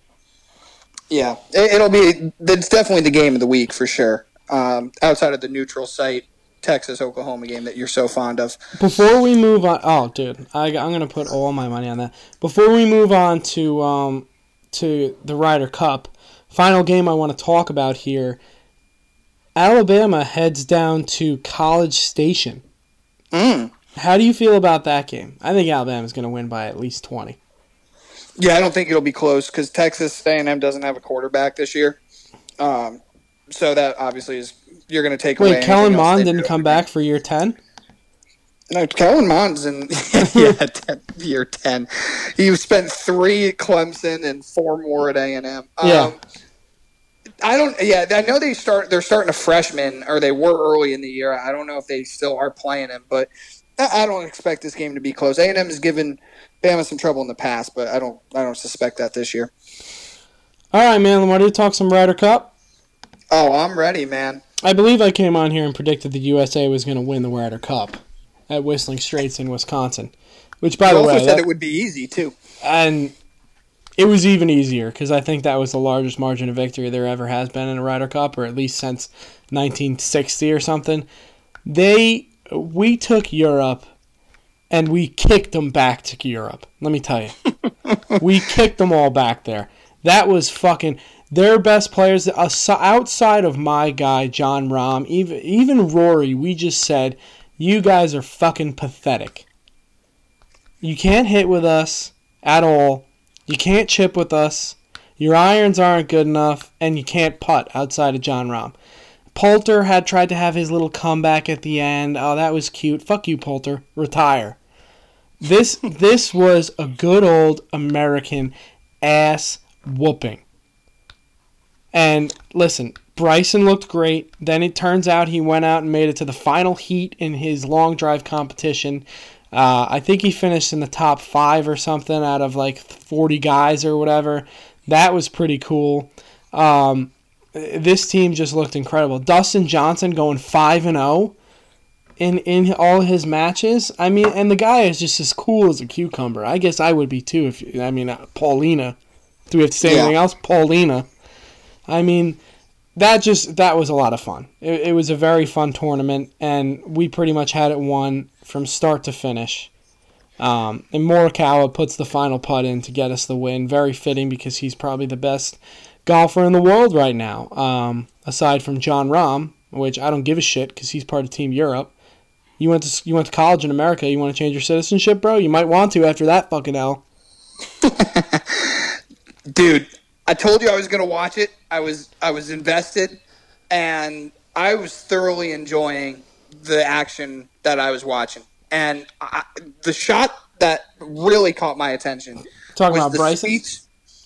Yeah, it, it'll be. It's definitely the game of the week for sure. Um, outside of the neutral site Texas Oklahoma game that you're so fond of. Before we move on, oh dude, I, I'm gonna put all my money on that. Before we move on to um to the Ryder Cup, final game I want to talk about here. Alabama heads down to College Station. Mm. How do you feel about that game? I think Alabama's gonna win by at least twenty. Yeah, I don't think it'll be close because Texas A&M doesn't have a quarterback this year. Um, so that obviously is you're going to take away. Wait, Kellen Mond didn't come back for year ten. No, Kellen Mond's in [LAUGHS] yeah, [LAUGHS] 10, year ten. He spent three at Clemson and four more at A and M. Yeah. I don't. Yeah, I know they start. They're starting a freshman, or they were early in the year. I don't know if they still are playing him, but I don't expect this game to be close. A and M has given Bama some trouble in the past, but I don't. I don't suspect that this year. All right, man. Want you talk some Ryder Cup? Oh, I'm ready, man. I believe I came on here and predicted the USA was going to win the Ryder Cup at Whistling Straits in Wisconsin. Which, by I the also way, also said that- it would be easy too. and it was even easier because I think that was the largest margin of victory there ever has been in a Ryder Cup, or at least since 1960 or something. They we took Europe and we kicked them back to Europe. Let me tell you, [LAUGHS] we kicked them all back there. That was fucking their best players uh, outside of my guy Jon Rahm, even even Rory. We just said you guys are fucking pathetic. You can't hit with us at all. You can't chip with us. Your irons aren't good enough, and you can't putt outside of Jon Rahm. Poulter had tried to have his little comeback at the end. Oh, that was cute. Fuck you, Poulter. Retire. This this was a good old American ass whooping. And listen, Bryson looked great. Then it turns out he went out and made it to the final heat in his long drive competition. Uh, I think he finished in the top five or something out of like 40 guys or whatever. That was pretty cool. Um, this team just looked incredible. Dustin Johnson going 5 and 0 in in all his matches. I mean, and the guy is just as cool as a cucumber. I guess I would be too if I mean uh, Paulina. Do we have to say yeah. anything else? Paulina. I mean, that just that was a lot of fun. It, it was a very fun tournament, and we pretty much had it won from start to finish. Um, and Morikawa puts the final putt in to get us the win. Very fitting because he's probably the best golfer in the world right now, um, aside from Jon Rahm, which I don't give a shit because he's part of Team Europe. You went to you went to college in America. You want to change your citizenship, bro? You might want to after that fucking L. [LAUGHS] Dude, I told you I was gonna watch it. I was I was invested, and I was thoroughly enjoying the action that I was watching. And I, the shot that really caught my attention talking about Bryson. Speech.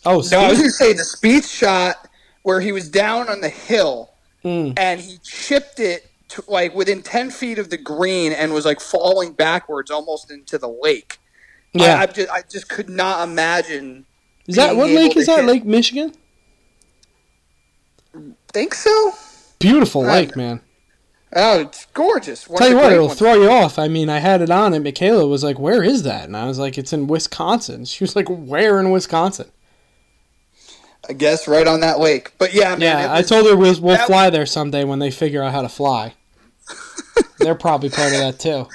Oh, no, I was gonna say the speed shot where he was down on the hill mm. and he chipped it to, like within ten feet of the green and was like falling backwards almost into the lake. Yeah, I, I just I just could not imagine. Is that what lake is that? Hit. Lake Michigan. Think so. Beautiful lake, man. Oh, it's gorgeous. One Tell you what, it'll ones. throw you off. I mean, I had it on, and Michaela was like, "Where is that?" And I was like, "It's in Wisconsin." [LAUGHS] She was like, "Where in Wisconsin?" I guess right on that lake. But yeah, man, yeah. Was, I told her we'll, we'll fly there someday when they figure out how to fly. [LAUGHS] They're probably part of that too.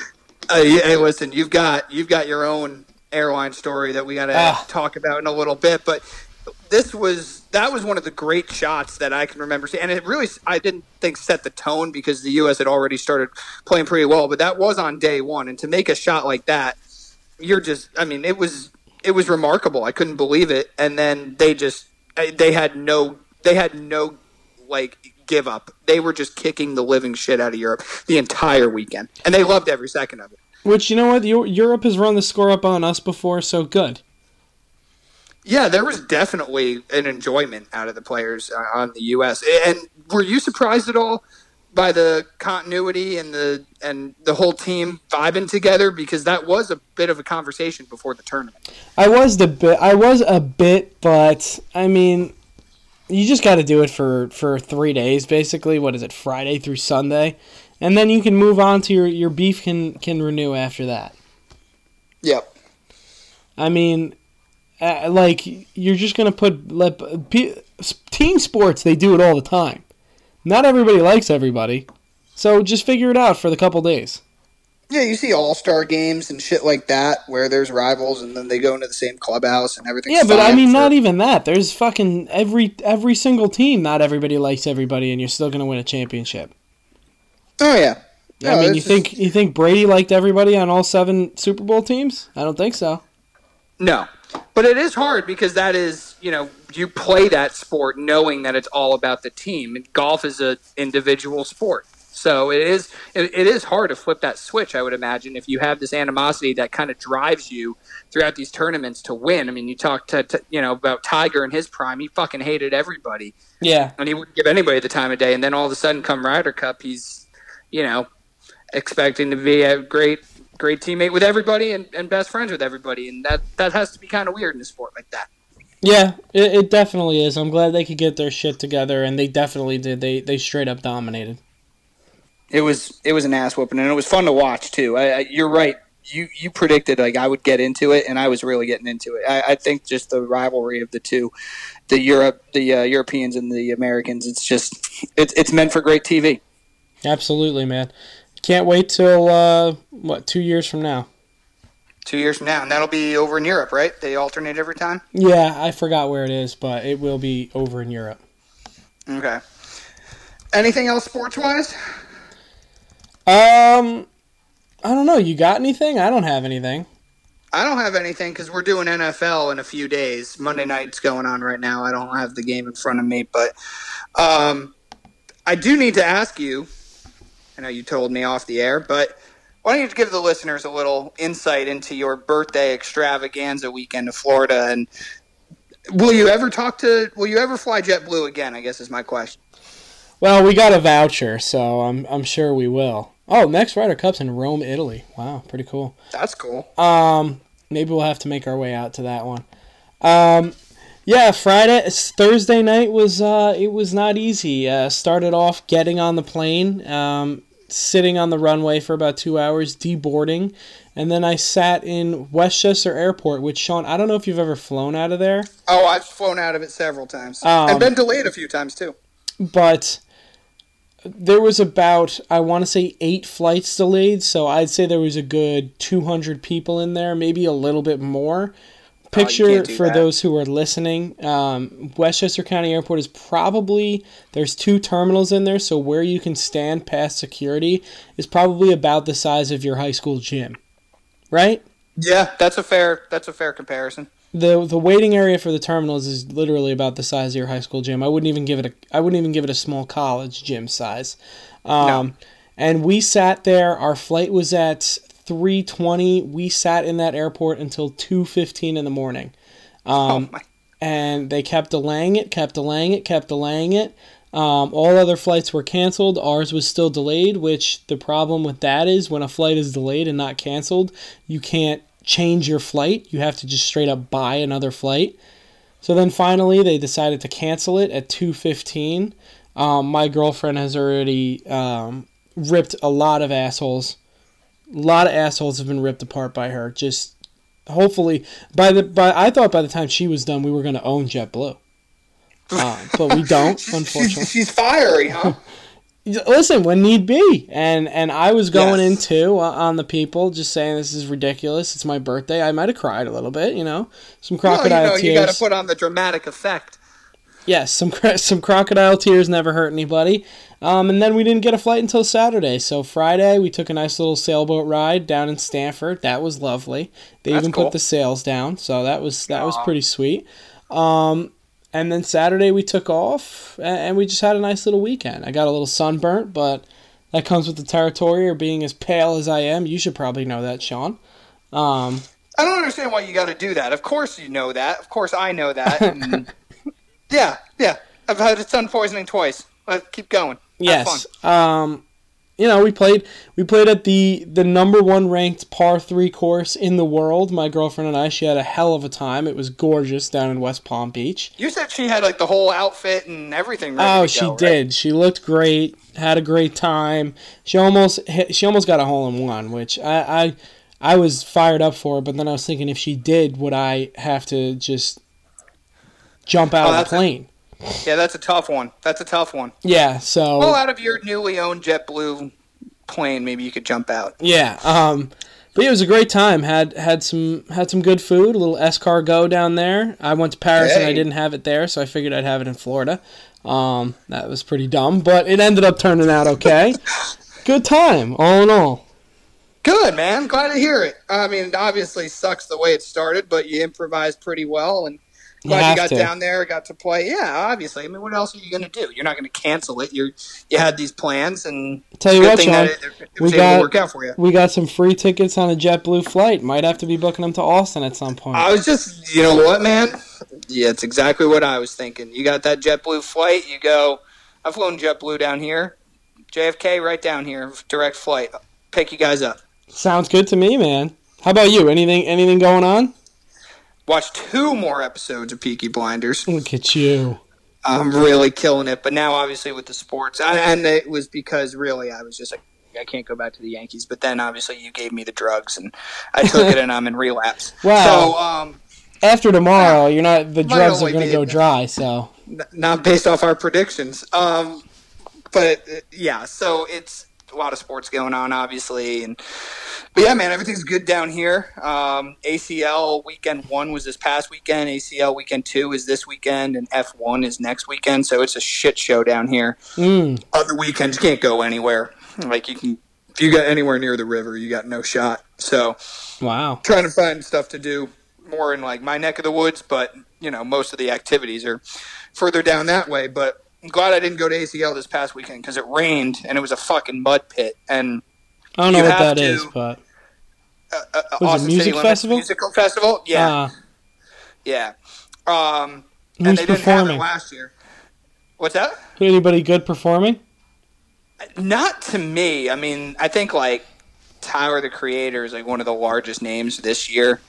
Uh, yeah, hey, listen, you've got you've got your own airline story that we got to uh, talk about in a little bit, but this was that was one of the great shots that I can remember seeing, and it really I didn't think set the tone because the U.S. had already started playing pretty well, but that was on day one, and to make a shot like that, you're just I mean it was it was remarkable. I couldn't believe it, and then they just they had no they had no like give up. They were just kicking the living shit out of Europe the entire weekend, and they loved every second of it. Which you know what, Europe has run the score up on us before, so good. Yeah, there was definitely an enjoyment out of the players uh, on the U.S. And were you surprised at all by the continuity and the and the whole team vibing together? Because that was a bit of a conversation before the tournament. I was the bit. I was a bit, but I mean, you just got to do it for for three days, basically. What is it, Friday through Sunday, and then you can move on to your your beef can can renew after that. Yep. I mean, uh, like you're just gonna put let, team sports. They do it all the time. Not everybody likes everybody, so just figure it out for the couple days. Yeah, you see all star games and shit like that where there's rivals and then they go into the same clubhouse and everything. Yeah, but I mean, not even that. There's fucking every every single team. Not everybody likes everybody, and you're still gonna win a championship. Oh yeah. No, I mean, you just... think you think Brady liked everybody on all seven Super Bowl teams? I don't think so. No, but it is hard because that is, you know, you play that sport knowing that it's all about the team. And golf is an individual sport. So it is it, it is hard to flip that switch, I would imagine, if you have this animosity that kind of drives you throughout these tournaments to win. I mean, you talk to, to, you know about Tiger in his prime, he fucking hated everybody. Yeah. And he wouldn't give anybody the time of day and then all of a sudden come Ryder Cup, he's, you know, expecting to be a great great teammate with everybody and, and best friends with everybody, and that that has to be kind of weird in a sport like that. Yeah, it, it definitely is. I'm glad they could get their shit together, and they definitely did. They they straight up dominated. It was it was an ass whooping, and it was fun to watch too. I, I, you're right. You you predicted like I would get into it, and I was really getting into it. I, I think just the rivalry of the two, the Europe, the uh, Europeans and the Americans. It's just it's it's meant for great TV. Absolutely, man. Can't wait till uh, what two years from now. Two years from now, and that'll be over in Europe, right? They alternate every time. Yeah, I forgot where it is, but it will be over in Europe. Okay. Anything else sports wise? Um, I don't know. You got anything? I don't have anything. I don't have anything because we're doing NFL in a few days. Monday night's going on right now. I don't have the game in front of me, but um, I do need to ask you. I know you told me off the air, but why don't you give the listeners a little insight into your birthday extravaganza weekend to Florida? And will you ever talk to? Will you ever fly JetBlue again? I guess is my question. Well, we got a voucher, so I'm I'm sure we will. Oh, next Ryder Cup's in Rome, Italy. Wow, pretty cool. That's cool. Um, maybe we'll have to make our way out to that one. Um, yeah, Friday, Thursday night was uh, it was not easy. Uh, started off getting on the plane, um, sitting on the runway for about two hours, deboarding, and then I sat in Westchester Airport. Which Sean, I don't know if you've ever flown out of there. Oh, I've flown out of it several times. Um, I've been delayed a few times too. but there was about I want to say eight flights delayed, so I'd say there was a good 200 people in there, maybe a little bit more. Picture can't for that. those who are listening, um, Westchester County Airport is probably there's two terminals in there, so where you can stand past security is probably about the size of your high school gym, right? Yeah, that's a fair. That's a fair comparison. the the waiting area for the terminals is literally about the size of your high school gym. I wouldn't even give it a I wouldn't even give it a small college gym size. Um, And we sat there. Our flight was at three twenty. We sat in that airport until two fifteen in the morning. Um, oh and they kept delaying it, kept delaying it, kept delaying it. Um, all other flights were canceled. Ours was still delayed, which the problem with that is when a flight is delayed and not canceled, you can't change your flight. You have to just straight up buy another flight. So then finally they decided to cancel it at 2:15. Um, my girlfriend has already um, ripped a lot of assholes. A lot of assholes have been ripped apart by her. Just hopefully by the by I thought by the time she was done we were going to own JetBlue. Uh, but we don't, [LAUGHS] unfortunately. she's, fiery, huh? [LAUGHS] Listen, when need be, and and I was going in Yes. too uh, on the people, just saying this is ridiculous. It's my birthday. I might have cried a little bit, you know, some well, you crocodile know, you got to put on the dramatic effect. yes, some some crocodile tears never hurt anybody. Um, and then we didn't get a flight until Saturday. So Friday we took a nice little sailboat ride down in Stamford. That was lovely. They That's even cool. put the sails down, so that was that was pretty sweet. Um, and then Saturday we took off, and we just had a nice little weekend. I got a little sunburnt, but that comes with the territory or being as pale as I am. You should probably know that, Sean. Um, I don't understand why you got to do that. Of course you know that. Of course I know that. [LAUGHS] And yeah, yeah. I've had sun poisoning twice. Let's keep going. Yes. Um, you know, we played we played at the the number one ranked par three course in the world. My girlfriend and I. She had a hell of a time. It was gorgeous down in West Palm Beach. You said she had like the whole outfit and everything. Ready Oh, to she go, right? did. She looked great. Had a great time. She almost hit, she almost got a hole in one, which I, I I was fired up for. But then I was thinking, if she did, would I have to just jump out Oh, of the plane? Yeah, that's a tough one. That's a tough one. yeah. So Well, out of your newly owned JetBlue plane, maybe you could jump out. Yeah. Um, but it was a great time. Had had some had some good food. A little escargot down there. I went to Paris and I didn't have it there, so I figured I'd have it in Florida. Um, that was pretty dumb, but it ended up turning out okay. [LAUGHS] good time, all in all. Good man, glad to hear it. I mean, it obviously sucks the way it started, but you improvised pretty well, and glad you, have got to. down there, got to play. Yeah, obviously. I mean, what else are you going to do? You're not going to cancel it. You you had these plans, and Tell you what, Sean, it, it was we able got- to work out for you. we got some free tickets on a JetBlue flight. Might have to be booking them to Austin at some point. I was just, you know what, man? Yeah, it's exactly what I was thinking. You got that JetBlue flight. You go. I've flown JetBlue down here, JFK right down here, direct flight. Pick you guys up. Sounds good to me, man. How about you? Anything anything going on? Watch two more episodes of Peaky Blinders. Look at you. I'm really killing it. But now, obviously, with the sports, I, and it was because really I was just like, I can't go back to the Yankees. But then, obviously, you gave me the drugs, and I took it, and I'm in relapse. [LAUGHS] Wow. So, um, After tomorrow, you're not the drugs are going to go dry. So not based off our predictions. Um, but uh, yeah, so it's a lot of sports going on, obviously, and but yeah, man, everything's good down here. Um, ACL weekend one was this past weekend. ACL weekend two is this weekend, and F one is next weekend. So it's a shit show down here. Mm. Other weekends you can't go anywhere. Like you can, if you got anywhere near the river, you got no shot. So Wow. trying to find stuff to do more in like my neck of the woods, but you know most of the activities are further down that way. But I'm glad I didn't go to ACL this past weekend because it rained and it was a fucking mud pit. And I don't know what have that is, to- but uh, uh, Was it Austin music City Limits festival? musical festival, yeah, uh, yeah. Um, who's and they didn't have performing? it last year. What's that? Anybody good performing? Not to me. I mean, I think like Tyler the Creator is like one of the largest names this year.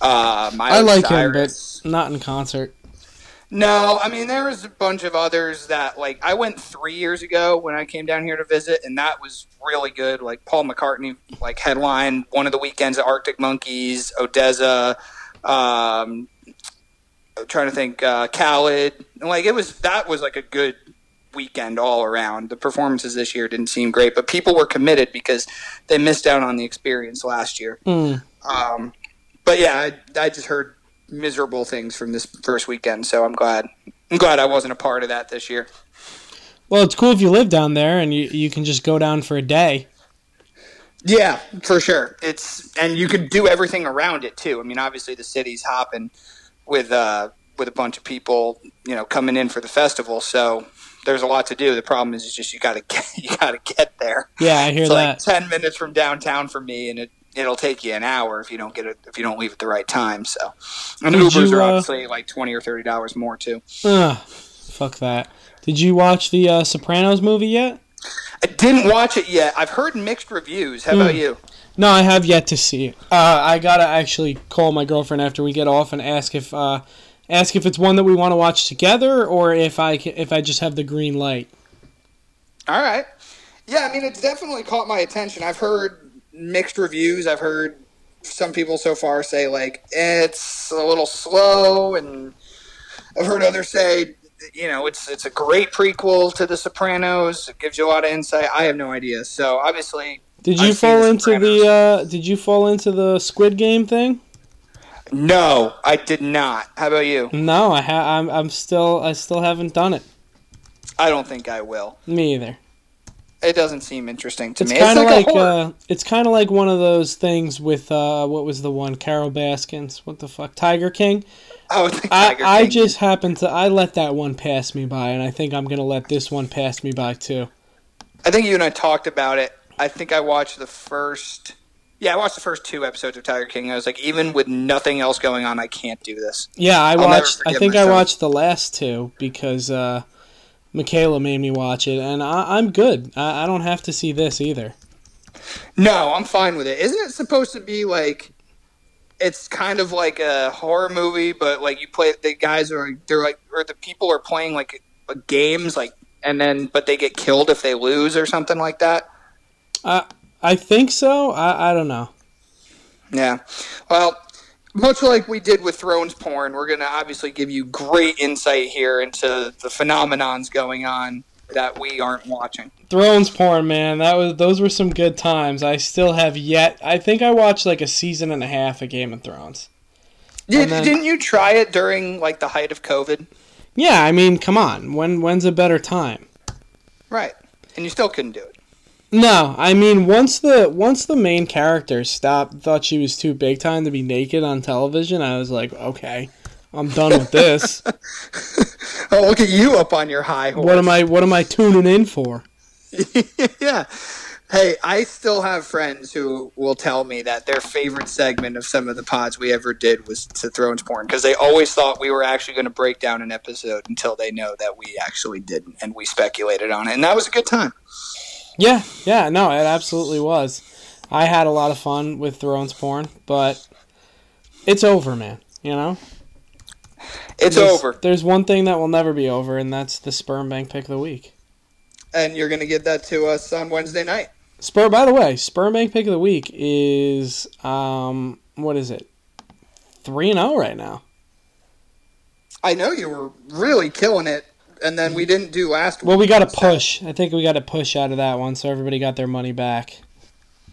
Uh, I like Cyrus. him, but not in concert. No, I mean there was a bunch of others that like I went three years ago when I came down here to visit, and that was really good. Like Paul McCartney, like headline one of the weekends at Arctic Monkeys, ODESZA. Um, I'm trying to think, uh, Khaled. And, like it was that was like a good weekend all around. The performances this year didn't seem great, but people were committed because they missed out on the experience last year. Mm. Um, but yeah, I, I just heard miserable things from this first weekend, so I'm glad. I'm glad I wasn't a part of that this year. Well, it's cool if you live down there and you, you can just go down for a day. Yeah, for sure. It's and you could do everything around it too. I mean, obviously the city's hopping with uh with a bunch of people, you know, coming in for the festival. So there's a lot to do. The problem is, is just you got to [LAUGHS] get you got to get there. Yeah, I hear It's like ten minutes from downtown for me, and it it'll take you an hour if you don't get it if you don't leave at the right time. So and Did Ubers you, are uh, obviously like twenty or thirty dollars more too. Ugh, fuck that. Did you watch the uh, Sopranos movie yet? I didn't watch it yet. I've heard mixed reviews. How about Hmm. you? No, I have yet to see it. Uh, I gotta actually call my girlfriend after we get off and ask if uh, ask if it's one that we want to watch together or if I if I just have the green light. All right. Yeah, I mean, it's definitely caught my attention. I've heard mixed reviews. I've heard some people so far say like it's a little slow, and I've heard others say you know it's it's a great prequel to The Sopranos. It gives you a lot of insight. I have no idea. So obviously, Did you I've fall into the uh, Did you fall into the Squid Game thing? no, I did not. How about you? No, I ha- I'm I'm still I still haven't done it. I don't think I will. Me either. It doesn't seem interesting to It's me. kind of it's like, like, uh, it's kind of like one of those things with uh, what was the one Carole Baskins? What the fuck, Tiger King? oh, [LAUGHS] I, Tiger I just happened to I let that one pass me by, and I think I'm gonna let this one pass me by too. I think you and I talked about it. I think I watched the first. Yeah, I watched the first two episodes of Tiger King. I was like, even with nothing else going on, I can't do this. Yeah, I never watched. I think I watched the last two because uh, Michaela made me watch it, and I, I'm good. I, I don't have to see this either. No, I'm fine with it. Isn't it supposed to be like? It's kind of like a horror movie, but like you play. The guys are they're like, or the people are playing like uh, games, like, and then but they get killed if they lose or something like that. I think so. I, I don't know. Yeah. Well, much like we did with Thrones porn, we're going to obviously give you great insight here into the phenomenons going on that we aren't watching. Thrones porn, man. That was those were some good times. I still have yet. I think I watched like a season and a half of Game of Thrones. Did, then, didn't you try it during like the height of COVID? Yeah, I mean, come on. When when's a better time? Right. And you still couldn't do it. No, I mean once the once the main character stopped, thought she was too big time to be naked on television. I was like, okay, I'm done with this. [LAUGHS] Oh, look at you up on your high horse. what am I what am I tuning in for? [LAUGHS] yeah. Hey, I still have friends who will tell me that their favorite segment of some of the pods we ever did was to Thrones porn because they always thought we were actually going to break down an episode until they know that we actually didn't and we speculated on it. And that was a good time. Yeah, yeah, no, it absolutely was. I had a lot of fun with Thrones porn, but it's over, man. You know, It's There's- over. There's one thing that will never be over, and that's the sperm bank pick of the week. And you're going to get that to us on Wednesday night. Spur. By the way, sperm bank pick of the week is um, what is it? Three and zero right now. I know you were really killing it and then we didn't do last week. Well, we got a push. I think we got a push out of that one, so everybody got their money back.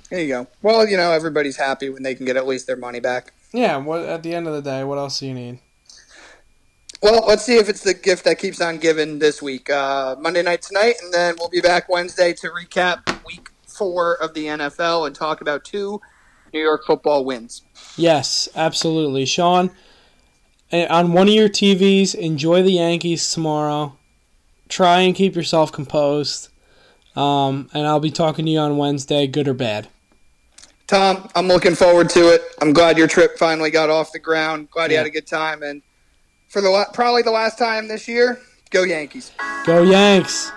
There you go. Well, you know, everybody's happy when they can get at least their money back. Yeah. What at the end of the day, what else do you need? Well, let's see if it's the gift that keeps on giving this week. Uh, Monday night tonight, and then we'll be back Wednesday to recap week four of the NFL and talk about two New York football wins. Yes, absolutely, Sean. eh, On one of your TVs, enjoy the Yankees tomorrow. Try and keep yourself composed. Um, and I'll be talking to you on Wednesday, good or bad. Tom, I'm looking forward to it. I'm glad your trip finally got off the ground. Glad you had a good time, and for the probably the last time this year, go Yankees. Go Yanks!